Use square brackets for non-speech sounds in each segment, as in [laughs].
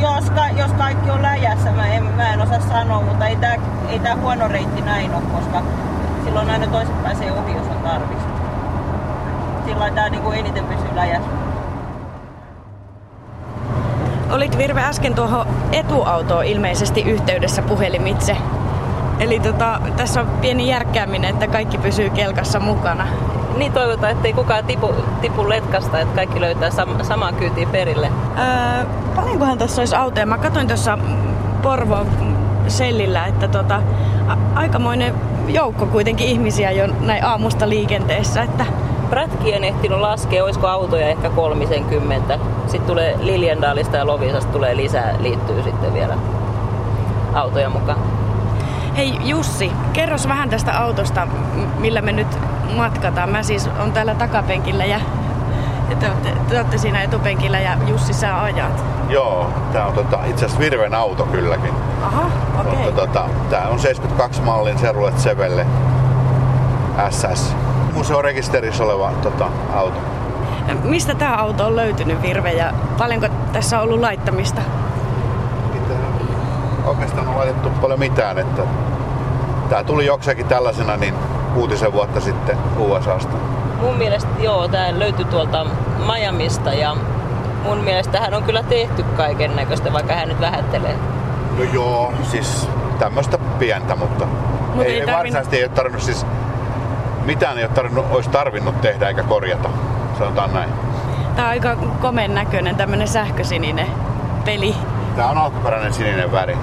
jos, ka, jos kaikki on läjässä, mä en, mä en osaa sanoa, mutta ei tää, ei tää huono reitti näin ole, koska silloin aina toiset pääsee ohi, jos on tarvis. Silloin tää niinku eniten pysyy läjässä. Olit Virve äsken tuohon etuautoon ilmeisesti yhteydessä puhelimitse. Eli tota, tässä on pieni järkkääminen, että kaikki pysyy kelkassa mukana. Niin toivotaan, ettei kukaan tipu, tipu letkasta, että kaikki löytää sam- samaa kyytiä perille. Öö, paljonkohan tässä olisi autoja? Mä katsoin tuossa Porvo sellillä, että tota, a- aikamoinen joukko kuitenkin ihmisiä jo näin aamusta liikenteessä. Että... Prätki en ehtinyt laskea, olisiko autoja ehkä 30. Sitten tulee Liljendaalista ja Lovisasta tulee lisää, liittyy sitten vielä autoja mukaan. Hei Jussi, kerros vähän tästä autosta, millä me nyt matkataan. Mä siis on täällä takapenkillä ja te olette, te olette siinä etupenkillä ja Jussi sä ajat. Joo, tää on tota, itse asiassa Virven auto kylläkin. Aha, okei. Okay. Mutta tota, tää on 72 mallin Chevrolet Chevelle SS. Museorekisterissä oleva tota, auto. Mistä tämä auto on löytynyt Virve ja paljonko tässä on ollut laittamista? Oikeastaan on laitettu paljon mitään, että tää tuli jokseenkin tällaisena niin kuutisen vuotta sitten USAsta. Mun mielestä joo, tää löytyi tuolta Miamista ja mun mielestä hän on kyllä tehty kaiken näköistä, vaikka hän nyt vähättelee. No joo, siis tämmöistä pientä, mutta Mut ei, ei ei tarvin- varsinaisesti ei ole tarvinnut siis mitään ei ole tarvinnut, olisi tarvinnut tehdä eikä korjata, sanotaan näin. Tää on aika komeen näköinen tämmönen sähkösininen peli. Tää on alkuperäinen sininen väri.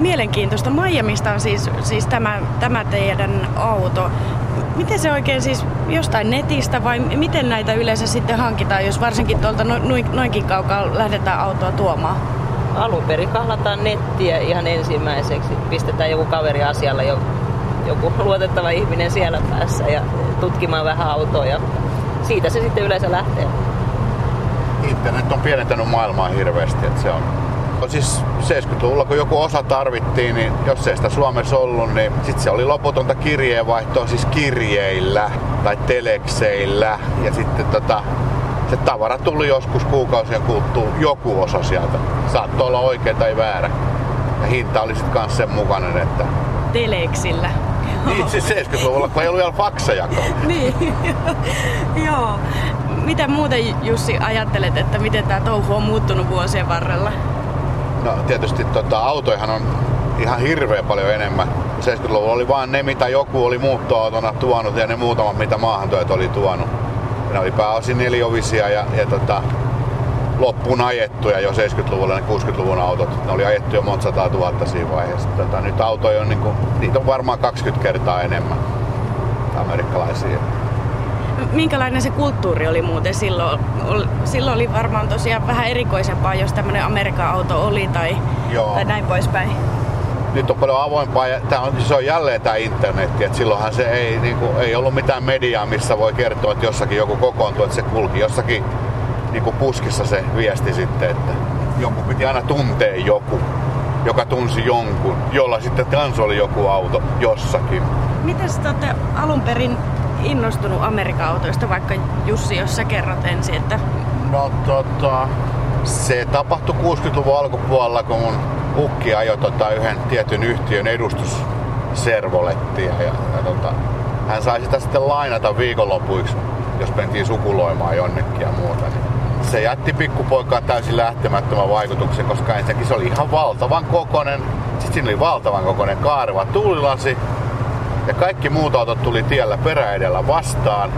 Mielenkiintoista. Miamista on siis, siis tämä, tämä teidän auto. Miten se oikein siis jostain netistä vai miten näitä yleensä sitten hankitaan, jos varsinkin tuolta no, noin, noinkin kaukaa lähdetään autoa tuomaan? Alun perin kahlataan nettiä ihan ensimmäiseksi. Pistetään joku kaveri asialla, jo, joku luotettava ihminen siellä päässä ja tutkimaan vähän autoa ja siitä se sitten yleensä lähtee. Internet on pienentänyt maailmaa hirveästi, että se on No Siis 70-luvulla, kun joku osa tarvittiin, niin jos ei sitä Suomessa ollut, niin sitten se oli loputonta kirjeenvaihtoa siis kirjeillä tai telekseillä. Ja sitten tota, se tavara tuli joskus kuukausien kuluttua joku osa sieltä. Saattoi olla oikea tai väärä. Ja hinta oli sitten kanssa sen mukainen, että... Teleksillä. Niin, siis 70-luvulla, kun ei ollut vielä faksajakaan. [laughs] niin, [laughs] joo. Mitä muuten Jussi ajattelet, että miten tämä touhu on muuttunut vuosien varrella? No tietysti tota, autojahan on ihan hirveän paljon enemmän. 70-luvulla oli vaan ne, mitä joku oli muuttoautona tuonut ja ne muutamat, mitä maahantoit oli tuonut. Ne oli pääosin neliovisia ja, ja tota, loppuun ajettuja jo 70-luvulla ne 60-luvun autot. Ne oli ajettu jo monta sataa tuhatta siinä vaiheessa. Tota, nyt autoja on, niin kuin, niitä on varmaan 20 kertaa enemmän amerikkalaisia. Minkälainen se kulttuuri oli muuten silloin? Silloin oli varmaan tosiaan vähän erikoisempaa, jos tämmöinen Amerikan auto oli tai, Joo. tai näin poispäin. nyt on paljon avoimpaa ja tää on, se on jälleen tämä internetti, että silloinhan se ei, niinku, ei ollut mitään mediaa, missä voi kertoa, että jossakin joku kokoontuu, että se kulki jossakin niinku puskissa se viesti sitten, että jonkun piti aina tuntea joku, joka tunsi jonkun, jolla sitten kans oli joku auto jossakin. Miten te olette alun perin innostunut Amerikan autoista, vaikka Jussi, jos sä kerrot ensin, että No tota, se tapahtui 60-luvun alkupuolella, kun mun ukki ajoi tota yhden tietyn yhtiön edustusservolettia. Ja, ja tota, hän sai sitä sitten lainata viikonlopuiksi, jos mentiin sukuloimaan jonnekin ja muuta. Niin se jätti pikkupoikaan täysin lähtemättömän vaikutuksen, koska ensinnäkin se oli ihan valtavan kokonen. Sitten siinä oli valtavan kokonen kaareva tuulilasi. Ja kaikki muut autot tuli tiellä peräedellä vastaan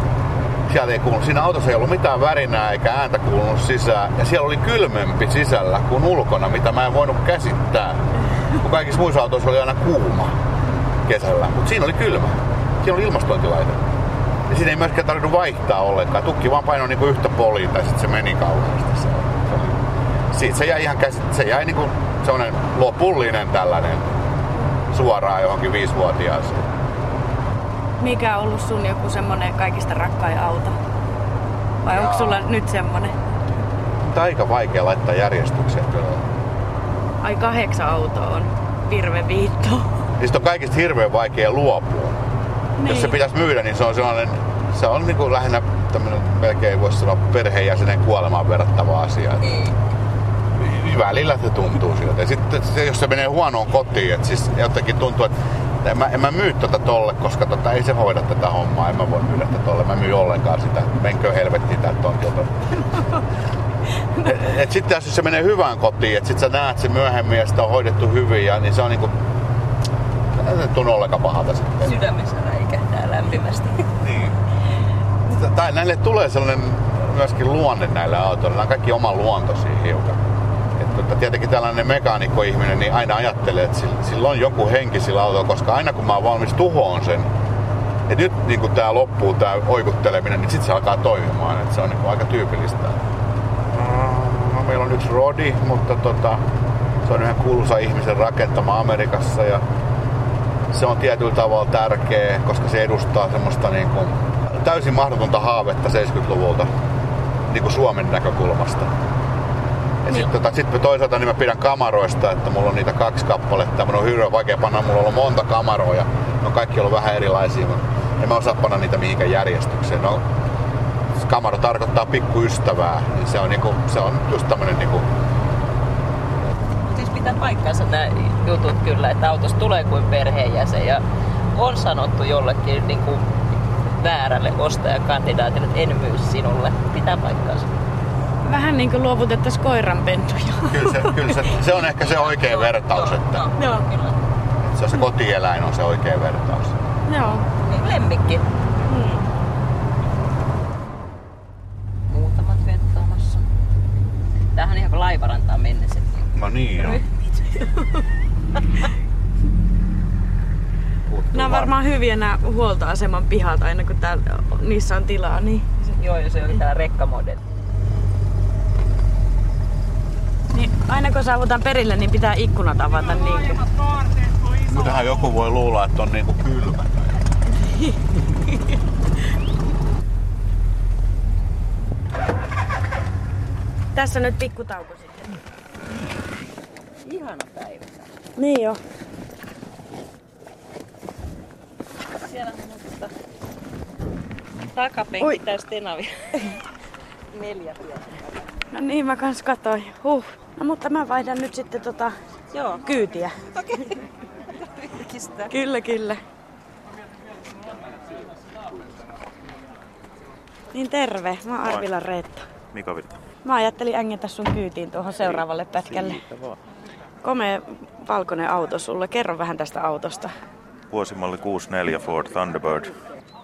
siellä ei kuulu, siinä autossa ei ollut mitään värinää eikä ääntä kuulunut sisään. Ja siellä oli kylmempi sisällä kuin ulkona, mitä mä en voinut käsittää. Kun kaikissa muissa autoissa oli aina kuuma kesällä. Mutta siinä oli kylmä. Siinä oli ilmastointilaite. Ja siinä ei myöskään tarvinnut vaihtaa ollenkaan. Tukki vaan painoi niinku yhtä poliin tai sitten se meni kauheasti. Siitä se jäi ihan käsit, se jäi niinku semmonen lopullinen tällainen suoraan johonkin viisivuotiaaseen. Mikä on ollut sun joku semmonen kaikista rakkain auto? Vai onko sulla nyt semmonen? Mutta aika vaikea laittaa järjestykseen kyllä. Ai kahdeksan autoa on Virve Viitto. Niistä on kaikista hirveän vaikea luopua. Niin. Jos se pitäisi myydä, niin se on sellainen, se on niin kuin lähinnä tämmöinen melkein voisi sanoa perheenjäsenen kuolemaan verrattava asia. välillä se tuntuu siltä. Ja sitten se, jos se menee huonoon kotiin, että siis jotenkin tuntuu, että en mä, en mä myy tota tolle, koska tota, ei se hoida tätä hommaa. En mä voi myydä tätä tolle. Mä myy ollenkaan sitä. Menkö helvettiin tältä tontilta. [laughs] et, et sitten jos se menee hyvään kotiin, että sit sä näet se myöhemmin ja sitä on hoidettu hyvin, ja, niin se on niinku... Se tunnu ollenkaan pahalta sitten. Sydämessä räikähtää lämpimästi. [laughs] Niin. Tai näille tulee sellainen myöskin luonne näille autoille. Nämä on kaikki oma luontoisia hiukan. Et, tota, tietenkin tällainen mekaanikko-ihminen niin aina ajattelee, että sillä, on joku henki sillä autolla, koska aina kun mä oon valmis tuhoon sen, että nyt niin kun tää loppuu, tää oikutteleminen, niin sit se alkaa toimimaan. Et se on niin aika tyypillistä. No, meillä on yksi Rodi, mutta tota, se on yhden kuuluisa ihmisen rakentama Amerikassa ja se on tietyllä tavalla tärkeä, koska se edustaa semmoista niin kuin täysin mahdotonta haavetta 70-luvulta niin kuin Suomen näkökulmasta. Ja sitten tota, sit toisaalta niin mä pidän kamaroista, että mulla on niitä kaksi kappaletta. Mun on hirveän vaikea panna, mulla on ollut monta kamaroja. Ne on kaikki ollut vähän erilaisia, mutta en mä osaa panna niitä mihinkään järjestykseen. No, kamaro tarkoittaa pikkuystävää, niin se on, niinku, se on just tämmönen niinku, Siis pitää paikkansa nämä jutut kyllä, että autosta tulee kuin perheenjäsen ja on sanottu jollekin niin kuin väärälle ostajakandidaatille, että en myy sinulle. Pitää paikkaansa. Vähän niin kuin luovutettaisiin koiranpentuja. kyllä, se, kyllä se, se, on ehkä se oikea vertaus, että, Joo. Kyllä. että se, se kotieläin on se oikea vertaus. Joo. Niin, Lemmikki. Hmm. Muutamat vettaamassa. Tämähän on ihan kuin laivarantaa mennessä. No niin on. Nämä on varmaan hyviä nämä huoltoaseman pihat aina kun täällä, niissä on tilaa. Niin. Joo, ja se oli tää rekkamodeli. Niin aina kun saavutaan perille, niin pitää ikkunat avata. Niin. Kyllähän joku voi luulla, että on niinku kylmä. [laughs] Tässä nyt pikkutauko sitten. Ihana päivä. Niin jo. Siellä on mutta takapenkki täys tenavia. [laughs] Neljä pientä. No niin, mä kans katoin. Huh. No mutta mä vaihdan nyt sitten tota Joo. kyytiä. Pyrkistä. Kyllä, kyllä. Niin terve, mä oon Arvila Reetta. Mika Virta. Mä ajattelin ängetä sun kyytiin tuohon seuraavalle pätkälle. Komea valkoinen auto sulle. Kerro vähän tästä autosta. Vuosimalli 64 Ford Thunderbird.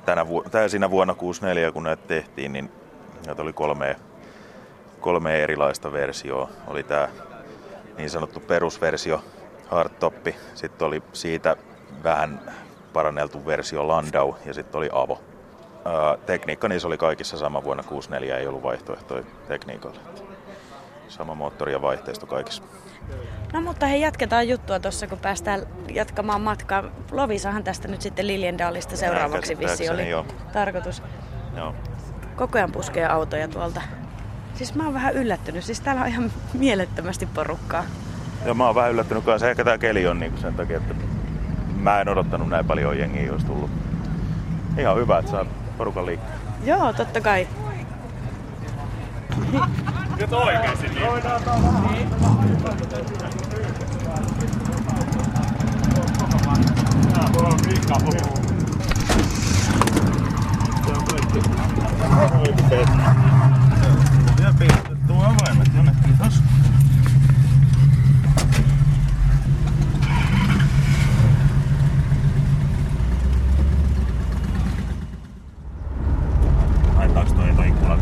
Tänä vu- tai siinä vuonna 64, kun näitä tehtiin, niin näitä oli kolme, kolme erilaista versioa. Oli tämä niin sanottu perusversio hardtoppi, sitten oli siitä vähän paranneltu versio Landau ja sitten oli Avo. Ää, tekniikka niissä oli kaikissa sama vuonna 64, ei ollut vaihtoehtoja tekniikalle. Sama moottori ja vaihteisto kaikissa. No mutta hei, jatketaan juttua tuossa, kun päästään jatkamaan matkaa. Lovisahan tästä nyt sitten Liljendalista seuraavaksi vissi oli joo. tarkoitus. Joo. Koko ajan puskee autoja tuolta. Siis mä oon vähän yllättynyt. Siis täällä on ihan mielettömästi porukkaa. Ja mä oon vähän yllättynyt kanssa. Ehkä tää keli on niin sen takia, että mä en odottanut näin paljon jengiä olisi tullut. Ihan hyvä, että saa porukan liikkeelle. Joo, totta kai. Ja piirretty avaimet jonnekin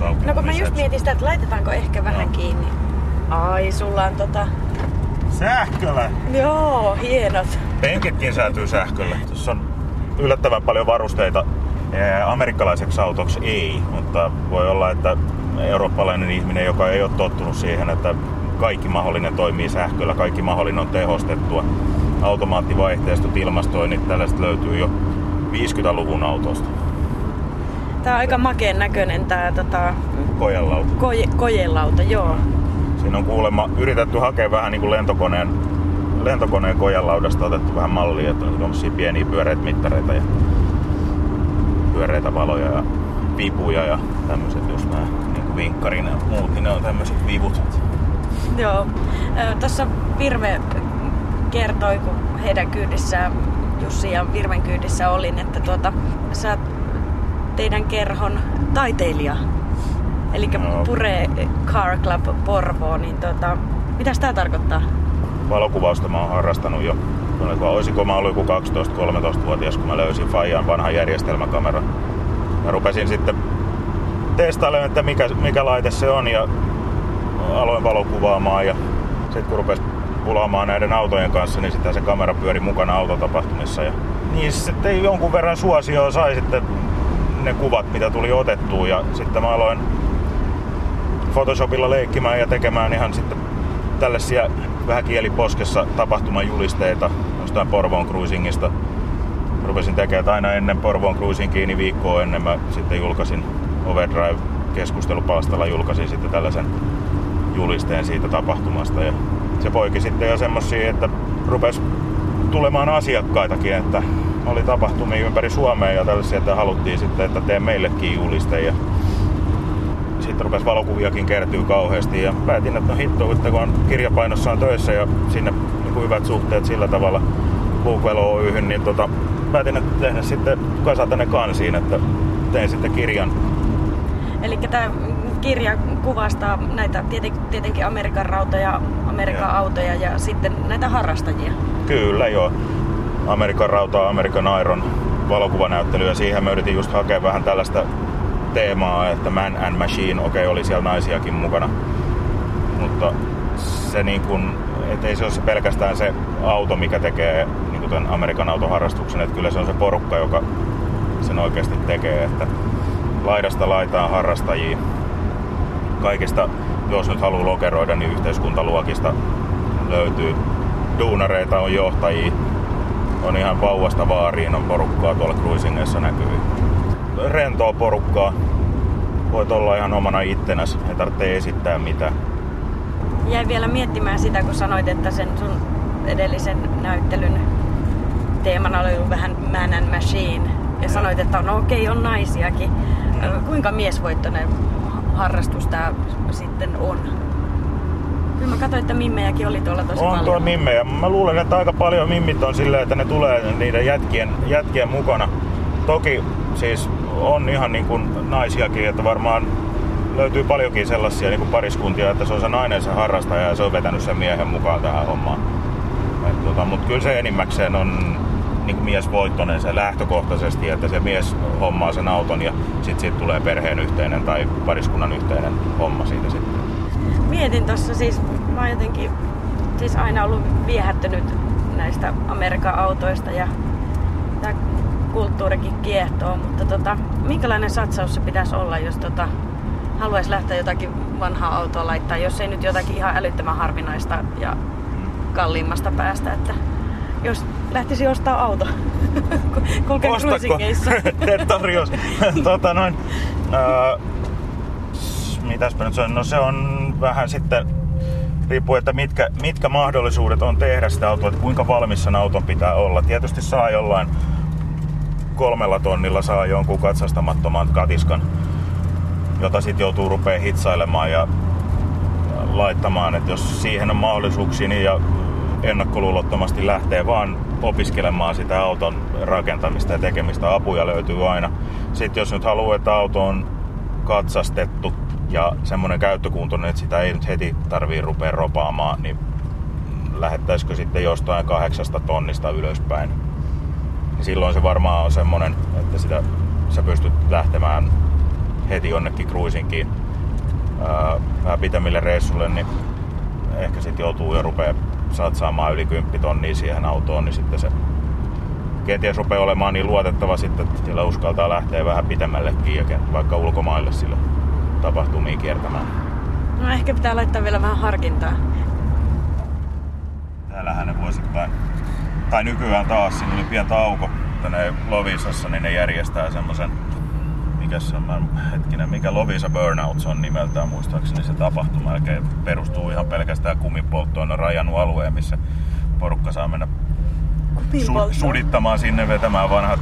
auki? No kun mä just Lisäksi. mietin sitä, että laitetaanko ehkä vähän Joo. kiinni. Ai, sulla on tota... Sähköllä! Joo, hienot. Penkitkin säätyy sähköllä. Tuossa on yllättävän paljon varusteita. Amerikkalaiseksi autoksi ei, mutta voi olla, että eurooppalainen ihminen, joka ei ole tottunut siihen, että kaikki mahdollinen toimii sähköllä, kaikki mahdollinen on tehostettua. Automaattivaihteistot, ilmastoinnit, tällaiset löytyy jo 50-luvun autosta. Tää on aika makeen näköinen tää tota, Kojelauta. koje, kojelauta, joo. Siinä on kuulemma yritetty hakea vähän niin kuin lentokoneen, lentokoneen kojelaudasta otettu vähän mallia, että on tommosia pieniä pyöreitä mittareita ja pyöreitä valoja ja vipuja ja tämmöiset, jos nämä niin kuin vinkkarin ja muut, niin ne on tämmöiset vivut. Joo. Tuossa Virve kertoi, kun heidän kyydissään, Jussi ja Virven kyydissä olin, että tuota, sä oot teidän kerhon taiteilija. Eli Joo. Pure Car Club Porvoo, niin tuota, mitä tämä tarkoittaa? Valokuvausta mä oon harrastanut jo. Oliko, olisiko mä ollut joku 12-13-vuotias, kun mä löysin Fajan vanhan järjestelmäkameran. Mä rupesin sitten testailemaan, että mikä, mikä laite se on ja aloin valokuvaamaan ja sitten kun rupesi pulaamaan näiden autojen kanssa, niin sitten se kamera pyöri mukana autotapahtumissa. Ja niin sitten jonkun verran suosioa sai sitten ne kuvat, mitä tuli otettua ja sitten mä aloin Photoshopilla leikkimään ja tekemään ihan sitten tällaisia vähän kieliposkessa tapahtumajulisteita jostain Porvoon cruisingista. Rupesin tekemään aina ennen Porvoon cruising niin viikkoa ennen mä sitten julkaisin Overdrive keskustelupalstalla julkaisin sitten tällaisen julisteen siitä tapahtumasta ja se poiki sitten jo semmosia, että rupes tulemaan asiakkaitakin, että oli tapahtumia ympäri Suomea ja tällaisia, että haluttiin sitten, että tee meillekin juliste ja sitten rupesi valokuviakin kertyy kauheasti ja päätin, että no hitto, että kun on kirjapainossa on töissä ja sinne niin hyvät suhteet sillä tavalla Bookvel Oyhyn, niin tota, päätin, että tehdä sitten kasata ne kansiin, että tein sitten kirjan. Eli tämä kirja kuvastaa näitä tieten, tietenkin Amerikan rautoja, Amerikan Joo. autoja ja sitten näitä harrastajia. Kyllä joo. Amerikan rautaa, American Iron valokuvanäyttely ja siihen mä yritin just hakea vähän tällaista teemaa, että Man and Machine, okei oli siellä naisiakin mukana. Mutta se niin kuin, et ei se ole se pelkästään se auto, mikä tekee niin kuin tämän Amerikan autoharrastuksen, että kyllä se on se porukka, joka sen oikeasti tekee, että laidasta laitaan harrastajia. Kaikista, jos nyt haluaa lokeroida, niin yhteiskuntaluokista löytyy duunareita, on johtajia, on ihan vauvasta vaariin, on porukkaa tuolla cruisingeissa näkyy. Rentoa porukkaa. Voit olla ihan omana ittenäs, ei tarvitse esittää mitään. Jäin vielä miettimään sitä, kun sanoit, että sen sun edellisen näyttelyn teemana oli ollut vähän man and machine. Ja sanoit, että no okei, on naisiakin. Ö, Kuinka miesvoittoinen harrastus tämä sitten on? Kyllä mä katsoin, että mimmejäkin oli tuolla tosi On paljon. tuo mimmejä. Mä luulen, että aika paljon mimmit on silleen, että ne tulee niiden jätkien, jätkien mukana. Toki siis on ihan niin kuin naisiakin, että varmaan löytyy paljonkin sellaisia niin kuin pariskuntia, että se on se nainen se harrastaja ja se on vetänyt sen miehen mukaan tähän hommaan. Et Tota, Mutta kyllä se enimmäkseen on niin kuin miesvoittoinen se lähtökohtaisesti, että se mies hommaa sen auton ja sitten siitä tulee perheen yhteinen tai pariskunnan yhteinen homma siitä sitten. Mietin tuossa siis, mä oon jotenkin siis aina ollut viehättynyt näistä Amerikan autoista ja tämä kulttuurikin kiehtoo, mutta tota, minkälainen satsaus se pitäisi olla, jos tota, haluaisi lähteä jotakin vanhaa autoa laittaa, jos ei nyt jotakin ihan älyttömän harvinaista ja kalliimmasta päästä, että jos lähtisi ostaa auto, [laughs] kulkee cruisingeissa. [laughs] Tarjous. [laughs] tota noin, ää, s- mitäspä nyt se on? No se on vähän sitten riippuu, että mitkä, mitkä mahdollisuudet on tehdä sitä autoa, että kuinka valmis sen auton pitää olla. Tietysti saa jollain kolmella tonnilla saa jonkun katsastamattoman katiskan, jota sitten joutuu rupea hitsailemaan ja laittamaan, että jos siihen on mahdollisuuksia niin ja ennakkoluulottomasti lähtee vaan opiskelemaan sitä auton rakentamista ja tekemistä, apuja löytyy aina. Sitten jos nyt haluaa, että auto on katsastettu ja semmoinen käyttökuntoinen, että sitä ei nyt heti tarvii rupea ropaamaan, niin lähettäisikö sitten jostain kahdeksasta tonnista ylöspäin. Silloin se varmaan on semmoinen, että sitä, sä pystyt lähtemään heti jonnekin cruisingiin ää, vähän pitemmille reissulle, niin ehkä sitten joutuu jo rupea satsaamaan yli 10 tonnia siihen autoon, niin sitten se kenties rupeaa olemaan niin luotettava sitten, että sillä uskaltaa lähteä vähän pitemmällekin ja vaikka ulkomaille sillä tapahtumiin kiertämään. No ehkä pitää laittaa vielä vähän harkintaa. Täällähän ne vuosittain, tai nykyään taas, siinä oli pieni tauko tänne Lovisassa, niin ne järjestää semmoisen, mikä se on, mä en- hetkinen, mikä Lovisa Burnouts on nimeltään muistaakseni se tapahtuma, melkein perustuu ihan pelkästään kumipolttoon, on rajannut alueen, missä porukka saa mennä su- sudittamaan sinne vetämään vanhat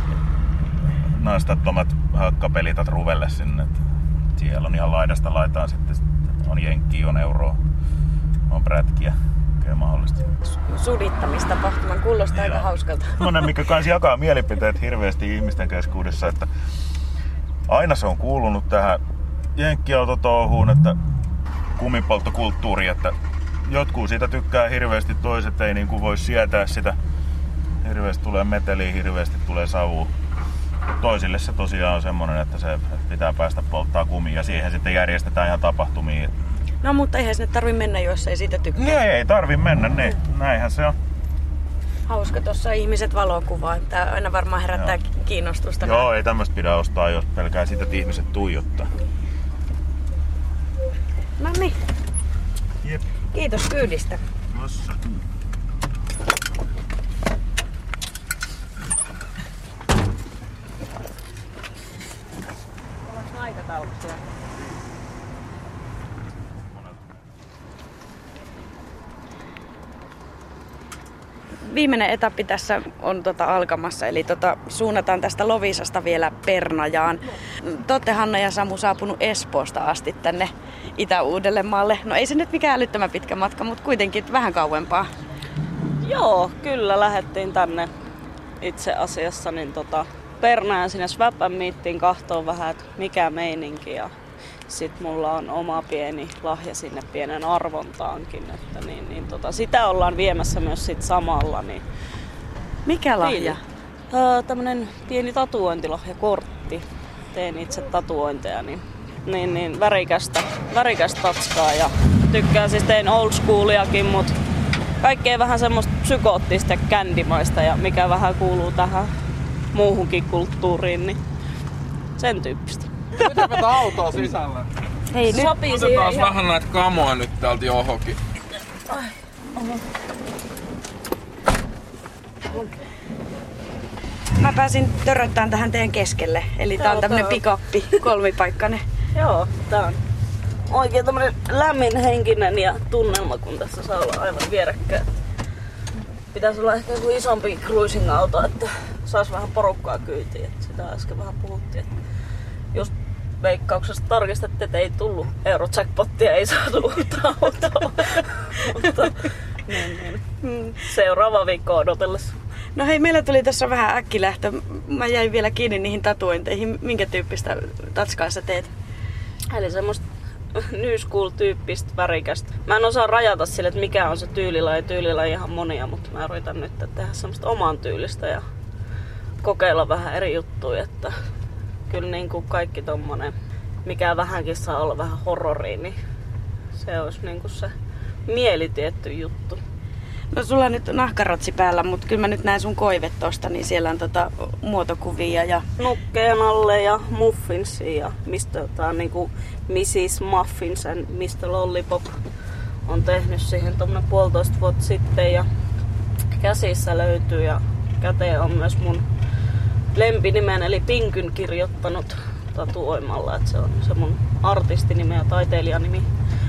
naistattomat hakkapelitat ruvelle sinne. Et siellä on ihan laidasta laitaan sitten, on jenkkiä, on euroa, on prätkiä. Kyllä mahdollisesti. Sudittamistapahtuman kuulostaa aika Joo. hauskalta. Semmoinen, mikä kans jakaa [laughs] mielipiteet hirveästi ihmisten keskuudessa, että aina se on kuulunut tähän jenkkiautotouhuun, että kumipolttokulttuuri, että jotkut siitä tykkää hirveästi, toiset ei niin kuin voi sietää sitä. Hirveästi tulee meteliä, hirveästi tulee savua. Toisille se tosiaan on semmonen, että se pitää päästä polttaa kumia ja siihen sitten järjestetään ihan tapahtumia. No mutta eihän sinne tarvi mennä, jos ei siitä tykkää. Niin ei tarvi mennä, niin näinhän se on. Hauska tuossa ihmiset valokuvaa. Tää aina varmaan herättää Joo. kiinnostusta. Joo, ei tämmöistä pidä ostaa, jos pelkää sitä, että ihmiset tuijottaa. No niin, Jep. kiitos kyydistä. Tossa. Viimeinen etappi tässä on tota alkamassa, eli tota, suunnataan tästä Lovisasta vielä Pernajaan. Te Hanna ja Samu saapunut Espoosta asti tänne Itä-Uudellemaalle. No ei se nyt mikään älyttömän pitkä matka, mutta kuitenkin vähän kauempaa. Joo, kyllä lähettiin tänne itse asiassa niin tota, Pernään sinne Sväpän miittiin kahtoon vähän, että mikä meininki. Ja sit mulla on oma pieni lahja sinne pienen arvontaankin, että niin, niin tota, sitä ollaan viemässä myös sit samalla. Niin, Mikä lahja? öö, tämmönen pieni tatuointilahjakortti. Teen itse tatuointeja, niin, niin, niin värikästä, värikästä tatskaa ja tykkään siis tein old schooliakin, mutta kaikkea vähän semmoista psykoottista kändimaista ja mikä vähän kuuluu tähän muuhunkin kulttuuriin, niin sen tyyppistä. Miten autoa sisällä? Hei, nyt Sopii siihen Otetaan ihan... vähän näitä kamoa nyt täältä johonkin. mä pääsin töröttämään tähän teidän keskelle. Eli tää on tämmönen tää on. pikappi, [laughs] kolmipaikkainen. Joo, tää on oikein tämmönen lämmin henkinen ja tunnelma, kun tässä saa olla aivan vierekkäin. Pitäisi olla ehkä joku isompi cruising-auto, että saisi vähän porukkaa kyytiin. Että sitä äsken vähän puhuttiin. Että just veikkauksesta tarkistettiin, että ei tullut Eurojackpottia, ei saatu uutta autoa. Mutta niin, niin. Mm. seuraava viikko odotellessa. No hei, meillä tuli tässä vähän äkkilähtö. Mä jäin vielä kiinni niihin tatuointeihin. Minkä tyyppistä tatskaa sä teet? Eli semmoista new school tyyppistä värikästä. Mä en osaa rajata sille, että mikä on se tyylilaji. Tyylilaji ihan monia, mutta mä yritän nyt tehdä semmoista oman tyylistä ja kokeilla vähän eri juttuja. Että kyllä niin kuin kaikki tommonen, mikä vähänkin saa olla vähän horroria, niin se olisi niin kuin se mielitietty juttu. No sulla on nyt nahkarotsi päällä, mutta kyllä mä nyt näen sun koivet tosta, niin siellä on tota muotokuvia ja nukkeen alle ja muffinsia ja mistä tää on niinku Mrs. Muffins and Mr. Lollipop on tehnyt siihen tommonen puolitoista vuotta sitten ja käsissä löytyy ja käteen on myös mun lempinimen eli Pinkyn kirjoittanut tatuoimalla, että se on se mun artistinimi ja taiteilijanimi.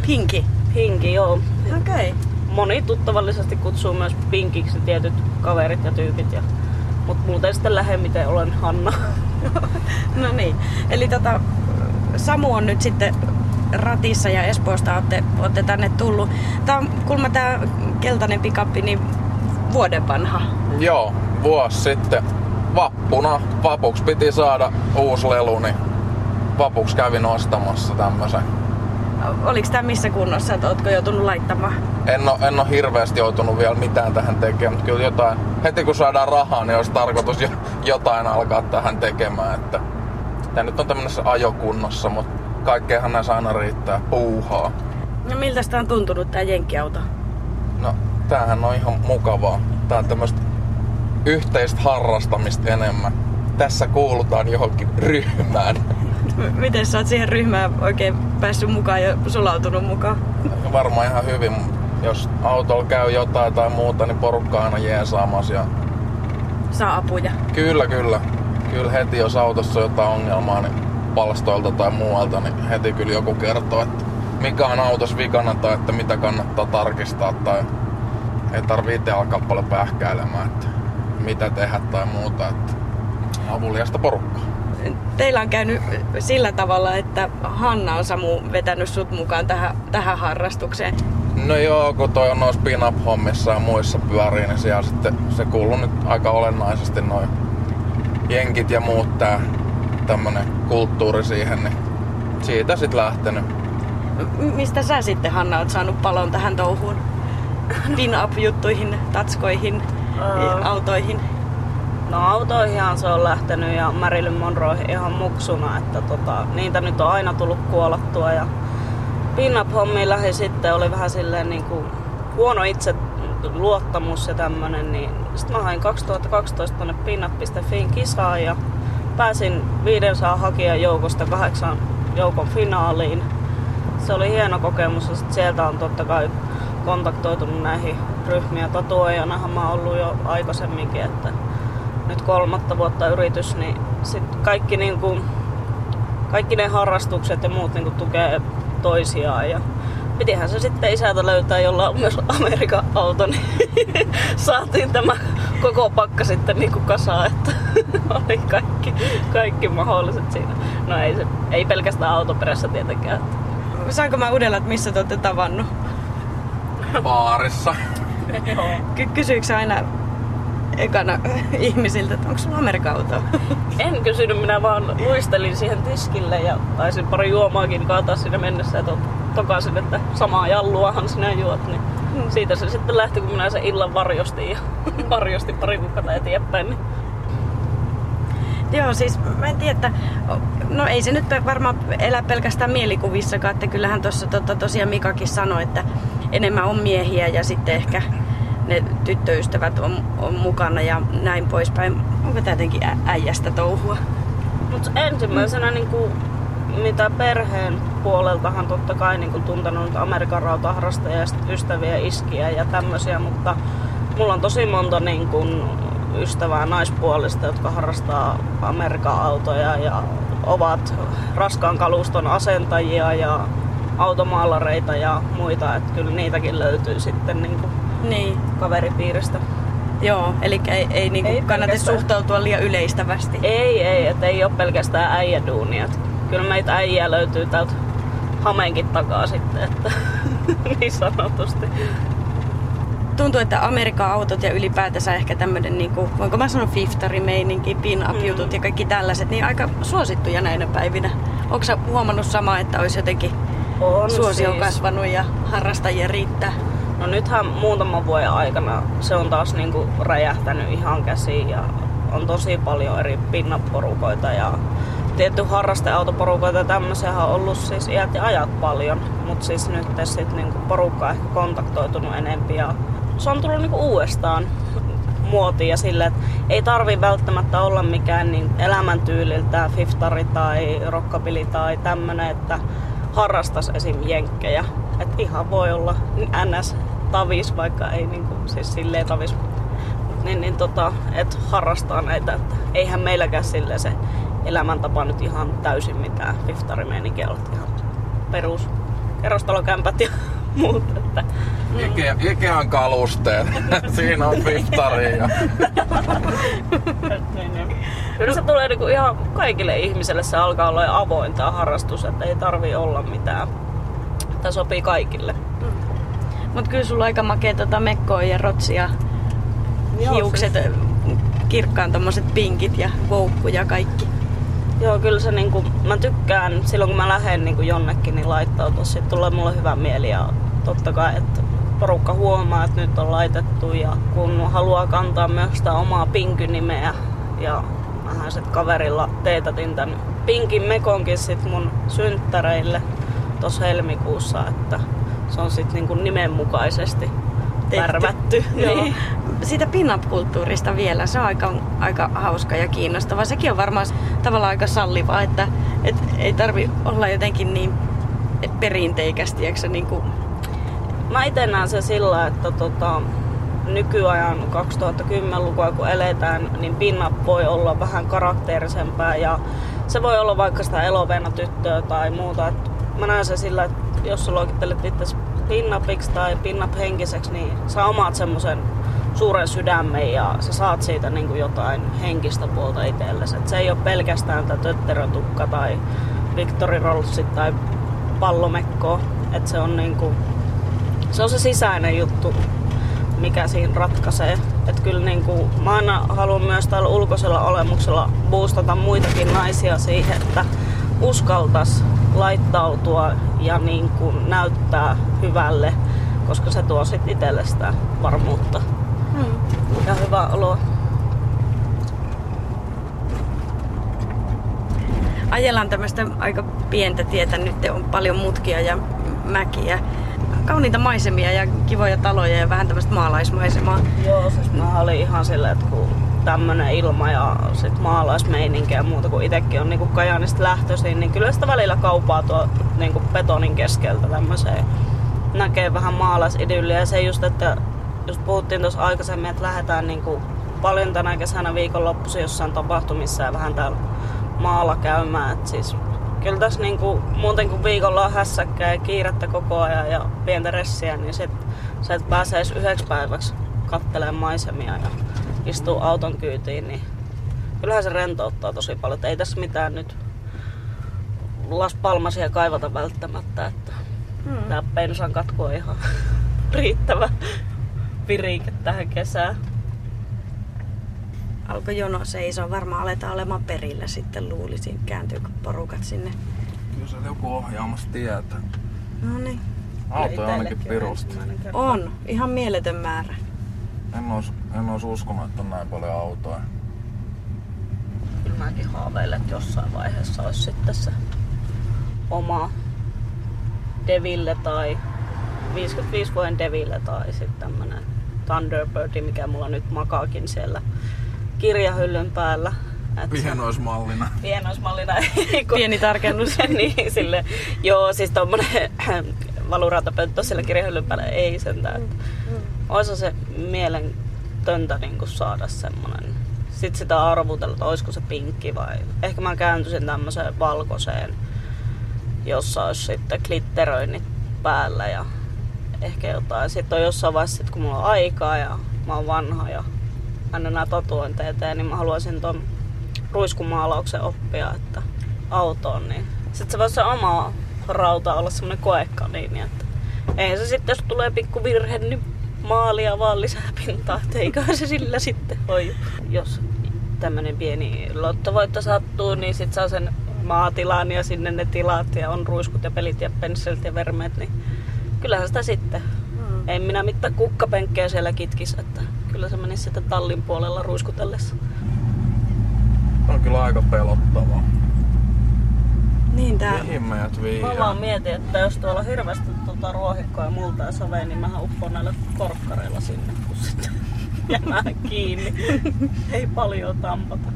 Pinki. Pinki, joo. Okei. Okay. Moni tuttavallisesti kutsuu myös Pinkiksi tietyt kaverit ja tyypit. Ja, mutta muuten sitten lähemmiten olen Hanna. [laughs] No niin. Eli tota, Samu on nyt sitten ratissa ja Espoosta olette, olette tänne tullut. Tää on kuulemma tää keltainen pikappi niin vuoden vanha. Joo, vuosi sitten vappuna. Vapuksi piti saada uusi lelu, niin vapuksi kävin ostamassa tämmösen. Oliko tämä missä kunnossa, että ootko joutunut laittamaan? En oo, en oo hirveästi joutunut vielä mitään tähän tekemään, mutta kyllä jotain, heti kun saadaan rahaa, niin olisi tarkoitus jo, jotain alkaa tähän tekemään. Että tää nyt on tämmöisessä ajokunnossa, mutta kaikkeenhan näissä aina riittää puuhaa. No miltä sitä on tuntunut tää jenkkiauto? No, tämähän on ihan mukavaa. Tää on tämmöistä yhteistä harrastamista enemmän. Tässä kuulutaan johonkin ryhmään. Miten sä oot siihen ryhmään oikein päässyt mukaan ja sulautunut mukaan? Varmaan ihan hyvin. Jos autolla käy jotain tai muuta, niin porukka aina jeesaamassa. Ja Saa apuja. kyllä, kyllä. Kyllä heti, jos autossa on jotain ongelmaa, niin palstoilta tai muualta, niin heti kyllä joku kertoo, että mikä on autossa vikana tai että mitä kannattaa tarkistaa tai ei tarvii itse alkaa paljon pähkäilemään, että mitä tehdä tai muuta. Että avuliasta porukkaa. teillä on käynyt sillä tavalla, että Hanna on Samu vetänyt sut mukaan tähän, tähän harrastukseen. No joo, kun toi on noissa pin-up-hommissa ja muissa pyörii, niin siellä sitten se kuuluu nyt aika olennaisesti noin jenkit ja muut tää tämmönen kulttuuri siihen, niin siitä sit lähtenyt. M- mistä sä sitten Hanna oot saanut palon tähän touhuun? [laughs] Pin-up-juttuihin, tatskoihin, Öö. autoihin. No autoihinhan se on lähtenyt ja Marilyn Monroe ihan muksuna, että tota, niitä nyt on aina tullut kuolattua ja pinnap hommiin lähi sitten oli vähän silleen niin kuin huono itse luottamus ja tämmönen, niin sitten mä hain 2012 tonne pinnap.fiin kisaan ja pääsin 500 hakijan joukosta kahdeksan joukon finaaliin. Se oli hieno kokemus ja sit sieltä on totta kai kontaktoitunut näihin ryhmiä. Tatuoijanahan mä oon ollut jo aikaisemminkin, että nyt kolmatta vuotta yritys, niin sit kaikki, niin kuin, kaikki ne harrastukset ja muut niin kuin tukee toisiaan. Ja pitihän se sitten isältä löytää, jolla on myös Amerikan auto, niin [laughs] saatiin tämä koko pakka sitten niin kuin kasaan, että [laughs] oli kaikki, kaikki mahdolliset siinä. No ei, se, ei pelkästään autoperässä tietenkään. Saanko mä uudella, että missä te olette tavannut? Baarissa. Ky- kysyykö aina ekana [laughs] ihmisiltä, että onko sulla Amerikan auto? [laughs] En kysynyt, minä vaan luistelin siihen tiskille ja taisin pari juomaakin kaataa sinne mennessä ja to- tokasin, että samaa jalluahan sinä juot. Niin siitä se sitten lähti, kun minä sen illan varjostin ja [laughs] varjostin pari kuukautta eteenpäin. Niin Joo, siis mä en tiedä, että no ei se nyt varmaan elä pelkästään mielikuvissakaan, että kyllähän tuossa tota, tosiaan Mikakin sanoi, että enemmän on miehiä ja sitten ehkä ne tyttöystävät on, on mukana ja näin poispäin. Onko tämä jotenkin äijästä touhua? Mutta ensimmäisenä niin kuin, mitä perheen puoleltahan totta kai niin kuin, tuntenut Amerikan rautaharrastajia ja ystäviä, iskiä ja tämmöisiä, mutta mulla on tosi monta niin kuin, ystävää naispuolista, jotka harrastaa Amerikan autoja ja ovat raskaan kaluston asentajia ja automaalareita ja muita, että kyllä niitäkin löytyy sitten niin kuin, Niin, kaveripiiristä. joo, eli ei, ei, niinku Ei kannata pelkästään. suhtautua liian yleistävästi. Ei, ei, että ei ole pelkästään äijäduunia. Kyllä meitä äijää löytyy täältä Hameenkin takaa sitten, että [laughs] niin sanotusti. Tuntuu, että Amerikan autot ja ylipäätänsä ehkä tämmöinen, niinku, voinko mä sanoa fiftarimeininki, pin-up-jutut Mm. ja kaikki tällaiset, niin aika suosittuja näinä päivinä. Onko huomannut samaa, että olisi jotenkin On suosio siis. kasvanut ja harrastajia riittää? No nythän muutaman vuoden aikana se on taas niinku räjähtänyt ihan käsiin ja on tosi paljon eri pinnaporukoita ja tietty harrasteautoporukoita ja tämmöisiä on ollut siis iät ja ajat paljon, mutta siis nyt sit niinku porukka on ehkä kontaktoitunut enempi ja se on tullut niinku uudestaan muotiin ja sille, että ei tarvi välttämättä olla mikään niin elämäntyyliltään fiftari tai rockabili tai tämmönen, että harrastas esim. jenkkejä. Että ihan voi olla ns. tavis, vaikka ei niinku, siis silleen tavis, niin, niin tota, että harrastaa näitä. Että eihän meilläkään silleen se elämäntapa nyt ihan täysin mitään fiftarimeininkiä että ihan perus kerrostalokämpät ja [laughs] muut. Että Ikea, Ikean kalusteet. [laughs] Siinä on fiftari ja Kyllä se tulee niinku ihan kaikille ihmisille, se alkaa olla avoin tää harrastus, että ei tarvi olla mitään. Tämä sopii kaikille. Mutta kyllä sulla on aika makea tota mekkoa ja rotsia, Joo, hiukset, kirkkaan tommoset pinkit ja voukku ja kaikki. Joo, kyllä se niinku, mä tykkään silloin kun mä lähden niinku jonnekin, niin laittautua. Sitten tulee mulle hyvä mieli ja totta kai, että porukka huomaa, että nyt on laitettu ja kun haluaa kantaa myös sitä omaa pinkynimeä ja vähän sit kaverilla teetätin tän pinkin mekonkin sit mun synttäreille tuossa helmikuussa, että se on sit niinku nimenmukaisesti värvätty. [laughs] Niin. Siitä pin-up-kulttuurista vielä, se on aika, aika hauska ja kiinnostava. Sekin on varmaan tavallaan aika sallivaa, että et ei tarvi olla jotenkin niin perinteikästi, eikö se niin kuin, Mä itse näen se sillä, että tota, nykyajan 2010-lukua kun eletään, niin pinnap voi olla vähän karakteerisempää ja se voi olla vaikka sitä eloveena tyttöä tai muuta. Et mä näen se sillä, että jos sä luokittelet itse pinnapiksi tai pinnap henkiseksi, niin sä omaat semmoisen suuren sydämen ja sä saat siitä niin kuin jotain henkistä puolta itsellesi. Et se ei ole pelkästään tämä tötterötukka tai Victory Rollsit tai pallomekko. Et se on niin kuin, se on se sisäinen juttu, mikä siinä ratkaisee. Et kyllä niin kuin, mä aina haluan myös tällä ulkoisella olemuksella boostata muitakin naisia siihen, että uskaltas laittautua ja niin kuin näyttää hyvälle, koska se tuo sitten itselle sitä varmuutta mm. ja hyvää oloa. Ajellaan tämmöistä aika pientä tietä, nyt on paljon mutkia ja mäkiä. Kauniita maisemia ja kivoja taloja ja vähän tämmöistä maalaismaisemaa. Joo, siis mä olin ihan silleen, että kun tämmönen ilma ja sit maalaismeininki ja muuta, kun itsekin on niinku Kajaanista lähtöisin, niin kyllä sitä välillä kaupaa tuo niinku betonin keskeltä tämmöiseen. Näkee vähän maalaisidylliä ja se just, että just puhuttiin tuossa aikaisemmin, että lähdetään niinku paljon tänä kesänä viikonloppuisin jossain tapahtumissa ja vähän täällä maalla käymään. Et siis kyllä tässä niinku, muuten kuin viikolla on hässäkkää ja kiirettä koko ajan ja pientä ressiä, niin sit, sä et pääse edes yhdeksi päiväksi kattelemaan maisemia ja istuu auton kyytiin, niin kyllähän se rentouttaa tosi paljon. Et ei tässä mitään nyt Las Palmasia kaivata välttämättä, että hmm. tämä pensan katku on ihan [laughs] riittävä virike tähän kesään. Alkoi jono seisoo, varmaan aletaan olemaan perillä sitten luulisin, kääntyykö porukat sinne. Kyllä se joku ohjaamassa tietää. No niin. Auto on ainakin pirusti. On, ihan mieletön määrä. En ois, en ois uskonut, että on näin paljon autoja. Kyllä mäkin haaveilen, että jossain vaiheessa olisi sitten se oma Deville tai 55 vuoden Deville tai sitten tämmönen Thunderbird, mikä mulla nyt makaakin siellä kirjahyllyn päällä. Pienoismallina. Pienoismallina. [laughs] Pieni tarkennus. [laughs] niin, sille, joo, siis tommonen [clears throat] valurautapönttö siellä kirjahyllyn päällä ei sentään. Mm. Olisi se mielentöntä niin kuin saada semmonen. Sitten sitä arvutella, että olisiko se pinkki vai... Ehkä mä kääntyisin tämmöiseen valkoiseen, jossa olisi sitten glitteröinnit päällä ja ehkä jotain. Sitten on jossain vaiheessa, kun mulla on aikaa ja mä oon vanha ja aina teen, niin mä haluaisin ton ruiskumaalauksen oppia, että autoon, niin sitten se voisi se oma rauta olla semmonen koekaniini, että ei se sitten, jos tulee pikku virhe, niin maalia vaan lisää pintaa, että eiköhän se sillä sitten hoju. Jos tämmönen pieni lottovoitto sattuu, niin sit saa sen maatilan ja sinne ne tilat ja on ruiskut ja pelit ja pensselit ja vermeet, niin kyllähän sitä sitten. Mm. En minä mitään kukkapenkkejä siellä kitkis, että kyllä se menisi sitten tallin puolella ruiskutellessa. On kyllä aika pelottavaa. Niin tää... Mihin meidät? Mä vaan mietin, että jos tuolla on hirveästi tuota ruohikkoa ja multa ja savea, niin mä uppon näillä korkkareilla sinne, kun sitten [laughs] jää kiinni. Ei paljon tampata.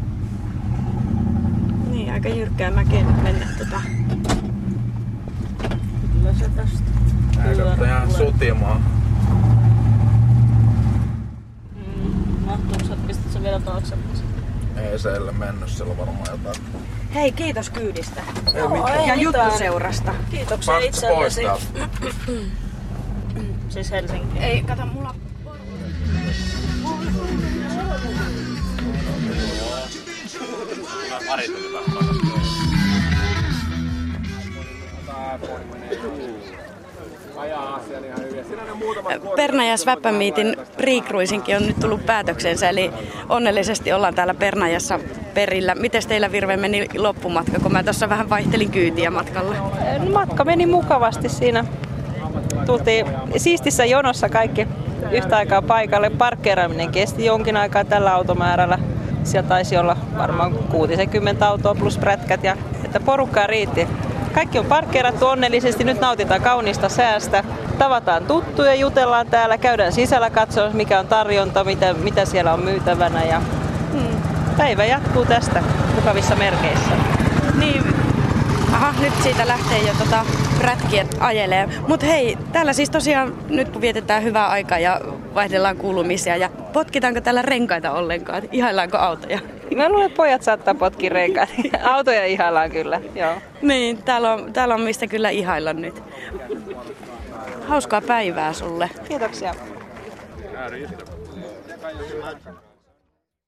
Niin, aika jyrkkää mäkeä nyt mennä tota. Kyllä se tästä. Eikö sutimaan? Vielä taaksepäin? Ei se elle mennyt, sillä on varmaan jotain. Hei, kiitos kyydistä. Joo, ei ja mitään. juttuseurasta. Kiitoksia pois itsellesi. [clears throat] Siis Helsinki. Ei, kato, mulla Pernajas Väppämiitin Pre-Cruisinkin on nyt tullut päätöksensä, eli onnellisesti ollaan täällä Pernajassa perillä. Miten teillä Virve meni loppumatka, kun mä tuossa vähän vaihtelin kyytiä matkalla? No, matka meni mukavasti siinä. Tultiin siistissä jonossa kaikki yhtä aikaa paikalle. Parkkeeraaminen kesti jonkin aikaa tällä automäärällä. Siellä taisi olla varmaan 60 autoa plus prätkät ja että porukkaa riitti. Kaikki on parkkeerattu onnellisesti, nyt nautitaan kaunista säästä. Tavataan tuttuja, jutellaan täällä, käydään sisällä katsoa mikä on tarjonta, mitä, mitä siellä on myytävänä ja hmm, päivä jatkuu tästä mukavissa merkeissä. Niin, aha, nyt siitä lähtee jo tota prätkiä ajelee. Mut hei, täällä siis tosiaan nyt kun vietetään hyvää aikaa ja vaihdellaan kuulumisia ja potkitaanko täällä renkaita ollenkaan? Ihaillaanko autoja? Mä luulen, että pojat saattaa potkia renkaat. [laughs] Autoja ihaillaan kyllä, joo. Niin, täällä on, täällä on mistä kyllä ihailla nyt. Hauskaa päivää sulle. Kiitoksia.